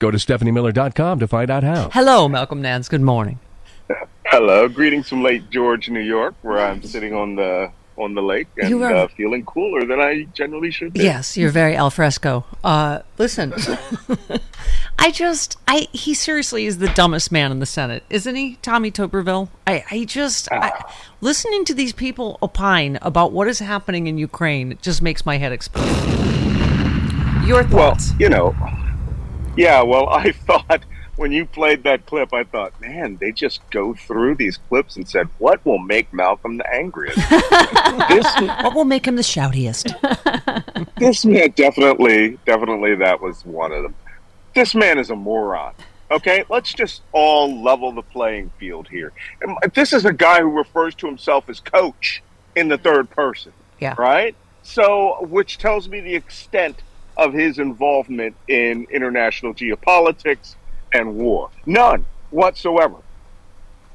Go to stephaniemiller.com to find out how. Hello, Malcolm Nance. Good morning. Hello, greetings from Lake George, New York, where I'm sitting on the on the lake and You are- uh, feeling cooler than I generally should be. Yes, you're very al fresco. Uh, listen, I just, I he seriously is the dumbest man in the Senate, isn't he, Tommy Tuberville? I, I just, I, listening to these people opine about what is happening in Ukraine it just makes my head explode. Your Well, thoughts? you know, yeah. Well, I thought when you played that clip, I thought, man, they just go through these clips and said, what will make Malcolm the angriest? this what will make him the shoutiest? this man definitely, definitely, that was one of them. This man is a moron. Okay, let's just all level the playing field here. And This is a guy who refers to himself as coach in the third person. Yeah. Right? So, which tells me the extent of his involvement in international geopolitics and war. None whatsoever.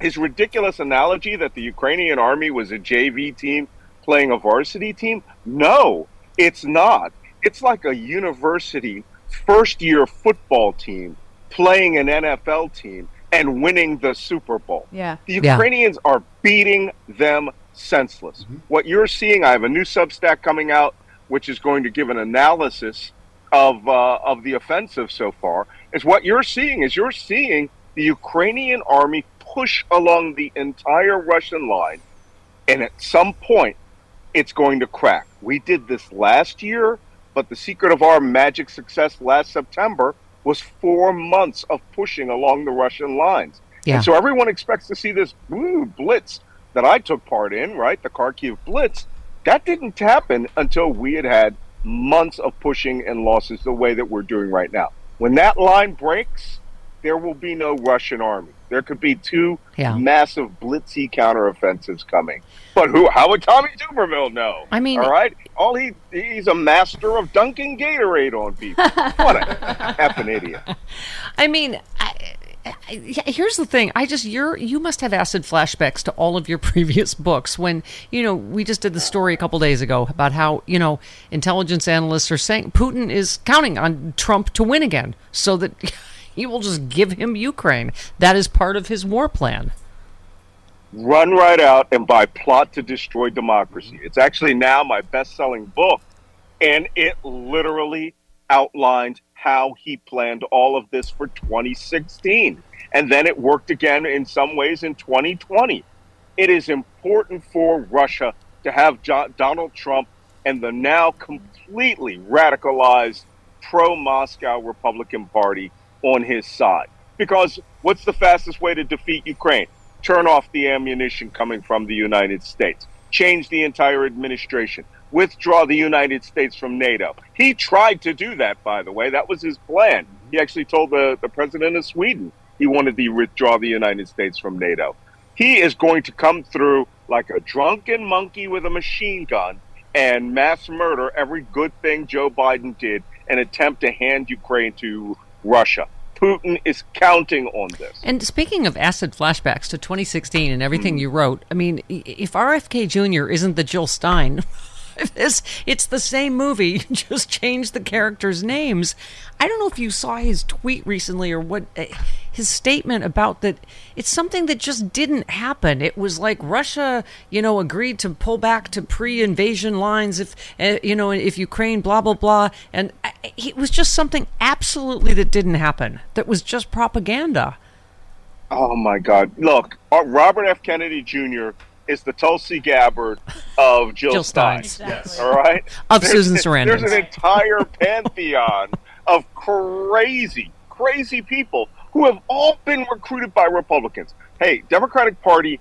His ridiculous analogy that the Ukrainian army was a JV team playing a varsity team? No, it's not. It's like a university first year football team playing an NFL team and winning the Super Bowl. Yeah. The Yeah. Ukrainians are beating them senseless. Mm-hmm. What you're seeing, I have a new Substack coming out, which is going to give an analysis of uh, of the offensive so far. Is what you're seeing is you're seeing the Ukrainian army push along the entire Russian line, and at some point, it's going to crack. We did this last year, but the secret of our magic success last September was four months of pushing along the Russian lines. Yeah. And so everyone expects to see this blitz that I took part in, right? The Kharkiv blitz. That didn't happen until we had had months of pushing and losses the way that we're doing right now. When that line breaks, there will be no Russian army. There could be two Yeah. massive blitzy counteroffensives coming. But who? How would Tommy Tuberville know? I mean- all right, all he he's a master of dunking Gatorade on people. what a effing idiot! I mean, I, I, yeah, here's the thing. I just you're you must have acid flashbacks to all of your previous books when you know we just did the story a couple days ago about how you know intelligence analysts are saying Putin is counting on Trump to win again so that he will just give him Ukraine. That is part of his war plan. Run right out and buy Plot to Destroy Democracy. It's actually now my best-selling book, and it literally outlines how he planned all of this for 2016, and then it worked again in some ways in 2020. It is important for Russia to have jo- Donald Trump and the now completely radicalized pro Moscow Republican Party on his side. Because what's the fastest way to defeat Ukraine? Turn off the ammunition coming from the United States, change the entire administration, withdraw the United States from NATO. He tried to do that, by the way. That was his plan. He actually told the, the president of Sweden he wanted to withdraw the United States from NATO. He is going to come through like a drunken monkey with a machine gun and mass murder every good thing Joe Biden did and attempt to hand Ukraine to Russia. Putin is counting on this. And speaking of acid flashbacks to 2016 and everything mm. you wrote, I mean, if RFK Jr. isn't the Jill Stein this it's the same movie. Just change the characters names. I don't know if you saw his tweet recently or what uh, his statement about that it's something that just didn't happen. It was like russia you know agreed to pull back to pre-invasion lines if uh, you know if ukraine blah blah blah. And uh, it was just something absolutely that didn't happen. That was just propaganda. Oh my god. Look robert f. Kennedy jr is the Tulsi Gabbard of Jill, Jill Stein. Exactly. All right, of there's, Susan Sarandon. There's an entire pantheon of crazy, crazy people who have all been recruited by Republicans. Hey, Democratic Party,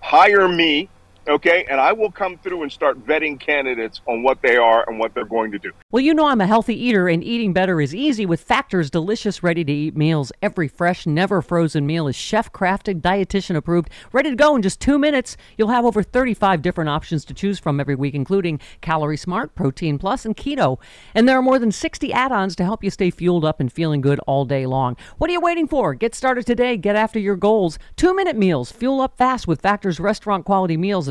hire me okay? And I will come through and start vetting candidates on what they are and what they're going to do. Well, you know I'm a healthy eater, and eating better is easy with Factor's delicious, ready to eat meals. Every fresh, never frozen meal is chef crafted, dietitian approved, ready to go in just two minutes. You'll have over 35 different options to choose from every week, including Calorie Smart, Protein Plus, and Keto. And there are more than 60 add ons to help you stay fueled up and feeling good all day long. What are you waiting for? Get started today. Get after your goals. Two minute meals. Fuel up fast with Factor's restaurant quality meals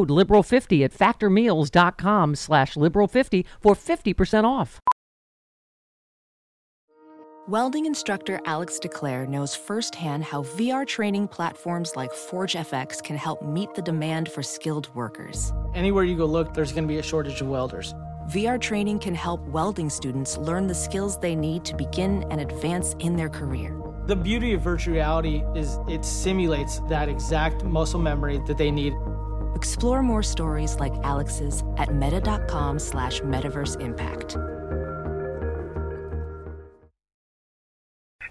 liberal50 at factormeals.com slash liberal50 for 50% off. Welding instructor Alex DeClaire knows firsthand how VR training platforms like ForgeFX can help meet the demand for skilled workers. Anywhere you go look, there's going to be a shortage of welders. VR training can help welding students learn the skills they need to begin and advance in their career. The beauty of virtual reality is it simulates that exact muscle memory that they need. Explore more stories like Alex's at meta.com slash metaverse impact.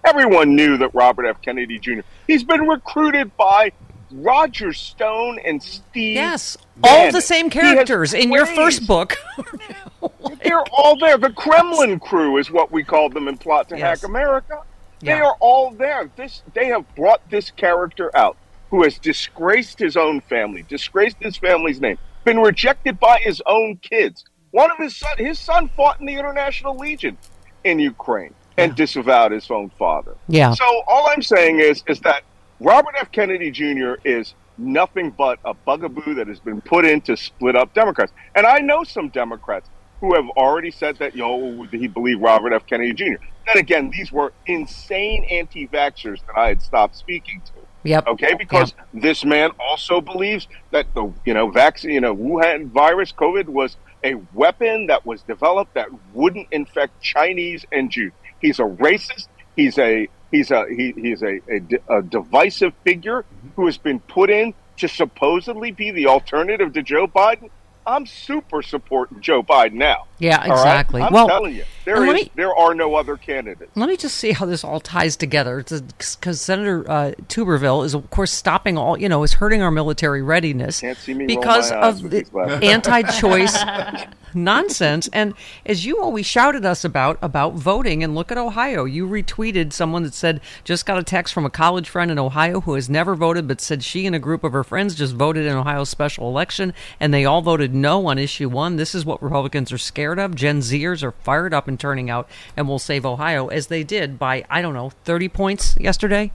Everyone knew that Robert F. Kennedy Jr. He's been recruited by Roger Stone and Steve. Yes, Bannon. all the same characters in your first book. They're all there. The Kremlin crew is what we called them in Plot to yes. Hack America. They yeah. are all there. This they have brought this character out who has disgraced his own family, disgraced his family's name, been rejected by his own kids. One of his son, his son fought in the International Legion in Ukraine and yeah. disavowed his own father. Yeah. So all I'm saying is is that Robert F. Kennedy Jr. is nothing but a bugaboo that has been put in to split up Democrats. And I know some Democrats who have already said that, know, he believed Robert F. Kennedy Jr. Then again, these were insane anti vaxxers that I had stopped speaking to. Yep. Okay, because yep. this man also believes that the you know vaccine, you know, Wuhan virus, COVID was a weapon that was developed that wouldn't infect Chinese and Jews. He's a racist. He's a he's a he, he's a, a, a divisive figure mm-hmm. who has been put in to supposedly be the alternative to Joe Biden. I'm super supporting Joe Biden now. Yeah, exactly. Right? I'm well, telling you, there is me, there are no other candidates. Let me just see how this all ties together, because Senator uh, Tuberville is, of course, stopping all. You know, is hurting our military readiness because of the anti-choice nonsense. And as you always shouted us about about voting, and look at Ohio, you retweeted someone that said just got a text from a college friend in Ohio who has never voted, but said she and a group of her friends just voted in Ohio's special election, and they all voted no on issue one. This is what Republicans are scared of. Gen Zers are fired up and turning out and will save Ohio as they did by, I don't know, 30 points yesterday.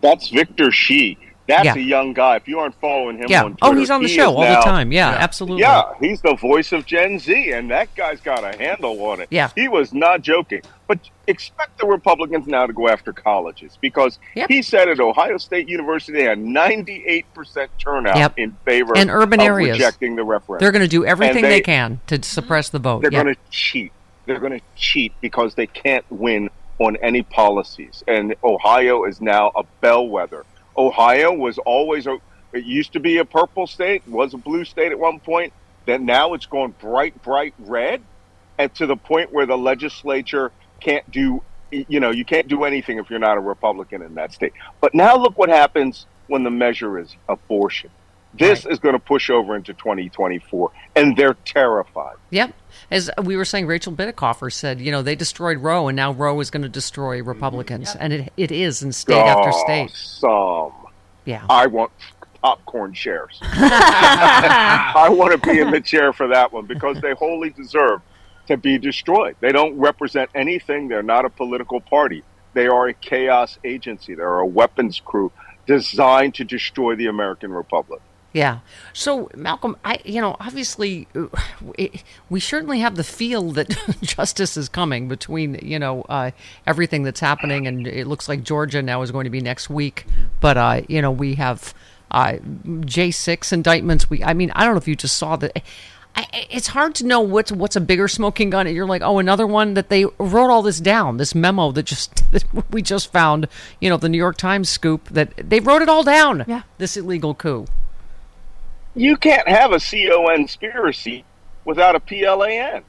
That's Victor Shi. That's yeah. a young guy. If you aren't following him yeah. on oh, Twitter, oh, he's on the he show all now, the time. Yeah, yeah, absolutely. Yeah, he's the voice of Gen Z, and that guy's got a handle on it. Yeah, he was not joking. But expect the Republicans now to go after colleges because yep. he said at Ohio State University they had 98% turnout yep. in favor and urban of areas rejecting the referendum. They're going to do everything they, they, can to suppress the vote. They're yep. going to cheat. They're going to cheat because they can't win on any policies. And Ohio is now a bellwether Ohio was always a, it used to be a purple state, was a blue state at one point. Then now it's gone bright, bright red, and to the point where the legislature can't do, you know, you can't do anything if you're not a Republican in that state. But now look what happens when the measure is abortion. This right. is going to push over into 2024, and they're terrified. Yep. As we were saying, Rachel Bitecofer said, you know, they destroyed Roe, and now Roe is going to destroy mm-hmm. Republicans. Yep. And it, it is in state oh, after state. Some. Yeah. I want popcorn chairs. I want to be in the chair for that one because they wholly deserve to be destroyed. They don't represent anything. They're not a political party. They are a chaos agency. They're a weapons crew designed to destroy the American Republic. Yeah. So, Malcolm, I you know obviously we certainly have the feel that justice is coming between you know uh, everything that's happening, and it looks like Georgia now is going to be next week. But uh, you know we have uh, J six indictments. We I mean I don't know if you just saw that. it's hard to know what's what's a bigger smoking gun. And you're like, oh, another one that they wrote all this down. This memo that just that we just found. You know, the New York Times scoop that they wrote it all down. Yeah. This illegal coup you can't have a con conspiracy without a plan.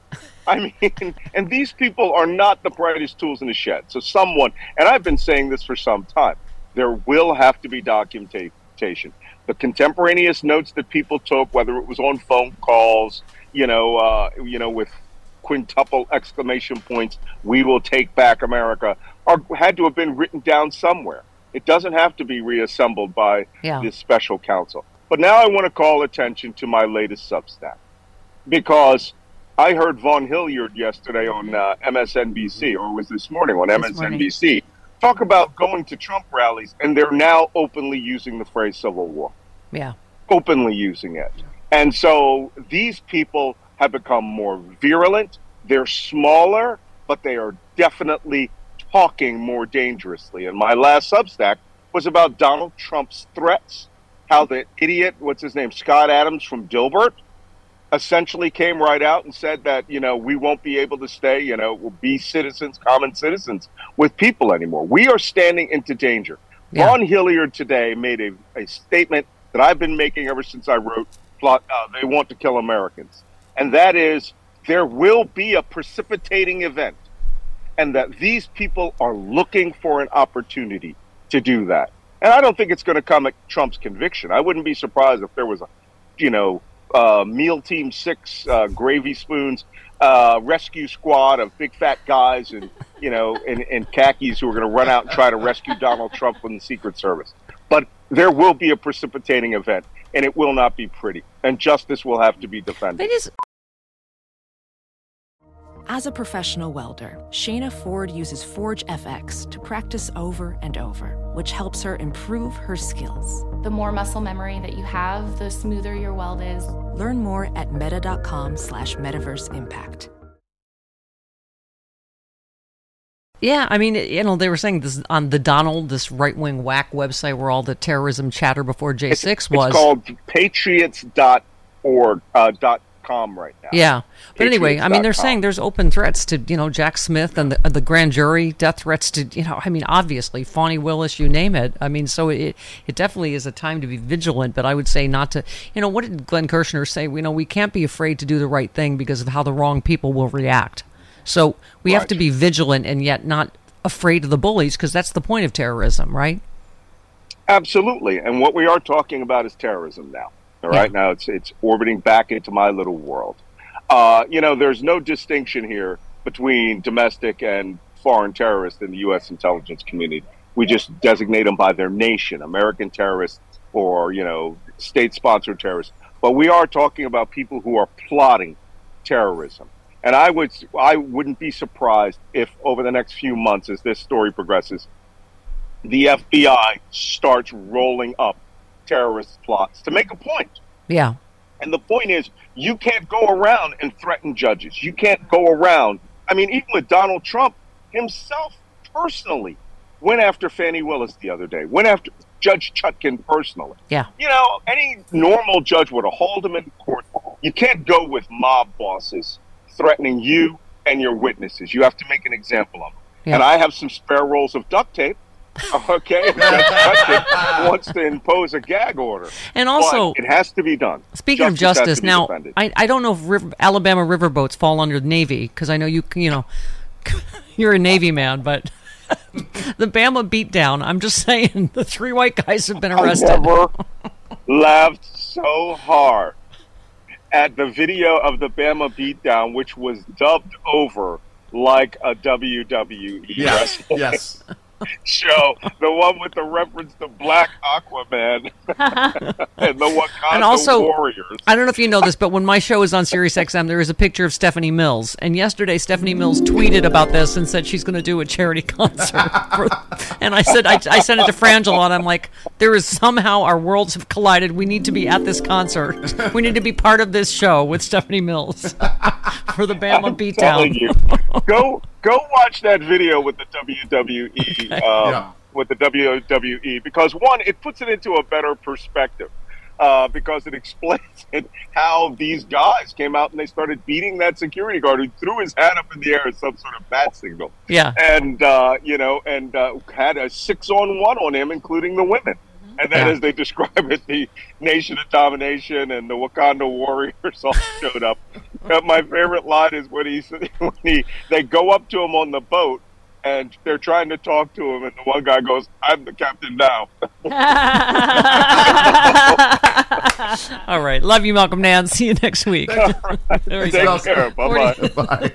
I mean, and these people are not the brightest tools in the shed. So someone, and I've been saying this for some time, there will have to be documentation. The contemporaneous notes that people took, whether it was on phone calls, you know, uh, you know, with quintuple exclamation points, "We will take back America," are had to have been written down somewhere. It doesn't have to be reassembled by yeah. this special counsel. But now I want to call attention to my latest Substack because I heard Vaughn Hillyard yesterday on uh, MSNBC, or was this morning on this MSNBC, morning. talk about going to Trump rallies, and they're now openly using the phrase civil war. Yeah. Openly using it. And so these people have become more virulent. They're smaller, but they are definitely talking more dangerously. And my last Substack was about Donald Trump's threats how the idiot, what's his name, Scott Adams from Dilbert, essentially came right out and said that, you know, we won't be able to stay, you know, we'll be citizens, common citizens with people anymore. We are standing into danger. Yeah. Vaughn Hillyard today made a, a statement that I've been making ever since I wrote plot, uh, They Want to Kill Americans. And that is there will be a precipitating event and that these people are looking for an opportunity to do that. And I don't think it's going to come at Trump's conviction. I wouldn't be surprised if there was a, you know, uh, meal team six uh, gravy spoons uh, rescue squad of big fat guys and you know in, in khakis who are going to run out and try to rescue Donald Trump from the Secret Service. But there will be a precipitating event, and it will not be pretty, and justice will have to be defended. It is as a professional welder, Shayna Ford uses ForgeFX to practice over and over, which helps her improve her skills. The more muscle memory that you have, the smoother your weld is. Learn more at meta.com slash metaverse impact. Yeah, I mean, you know, they were saying this on the Donald, this right wing whack website where all the terrorism chatter before J6 was. It's called patriots.org, uh, dot com right now. Yeah, but anyway, I mean, they're saying there's open threats to you know Jack Smith and the, uh, the grand jury, death threats to you know, I mean, obviously Fani Willis, you name it. I mean, so it it definitely is a time to be vigilant. But I would say not to, you know, what did Glenn Kirshner say? You know, we can't be afraid to do the right thing because of how the wrong people will react. So we right. have to be vigilant and yet not afraid of the bullies because that's the point of terrorism, right? Absolutely. And what we are talking about is terrorism now. All right, yeah. now it's it's orbiting back into my little world. Uh, you know, there's no distinction here between domestic and foreign terrorists in the U.S. intelligence community. We just designate them by their nation, American terrorists or you know state-sponsored terrorists. But we are talking about people who are plotting terrorism. And I would I wouldn't be surprised if over the next few months, as this story progresses, the FBI starts rolling up terrorist plots to make a point. Yeah. And the point is, you can't go around and threaten judges. You can't go around. I mean, even with Donald Trump himself personally went after Fani Willis the other day, went after Judge Chutkan personally. Yeah. You know, any normal judge would have hauled him in court. You can't go with mob bosses threatening you and your witnesses. You have to make an example of them. Yeah. And I have some spare rolls of duct tape Okay, wants to impose a gag order, And also- But it has to be done. Speaking of Justice has to justice, now. I, I don't know if river, Alabama riverboats fall under the Navy because I know you you know you're a Navy man, but the Bama beatdown. I'm just saying the three white guys have been I arrested. never laughed so hard at the video of the Bama beatdown, which was dubbed over like a WWE Yes, wrestling yes. Show. The one with the reference to Black Aquaman and the Wakanda And also, Warriors. I don't know if you know this, but when my show is on Sirius XM, there is a picture of Stephanie Mills. And yesterday, Stephanie Mills tweeted about this and said she's going to do a charity concert. For, and I said, I, I sent it to Frangela, and I'm like, there is somehow our worlds have collided. We need to be at this concert. We need to be part of this show with Stephanie Mills for the Bama I'm beatdown. telling you, go go watch that video with the WWE um, Yeah. with the WWE because one, it puts it into a better perspective. Uh, because it explains it, how these guys came out and they started beating that security guard who threw his hat up in the air as some sort of bat signal. Yeah. And, uh, you know, and uh, had a six on one on him, including the women. And then, Yeah. as they describe it, the Nation of Domination and the Wakanda Warriors all showed up. Uh, my favorite line is when he s- when he they go up to him on the boat and they're trying to talk to him, and the one guy goes, "I'm the captain now." All right. Love you, Malcolm Nance. See you next week. There Take care. Bye bye. Bye.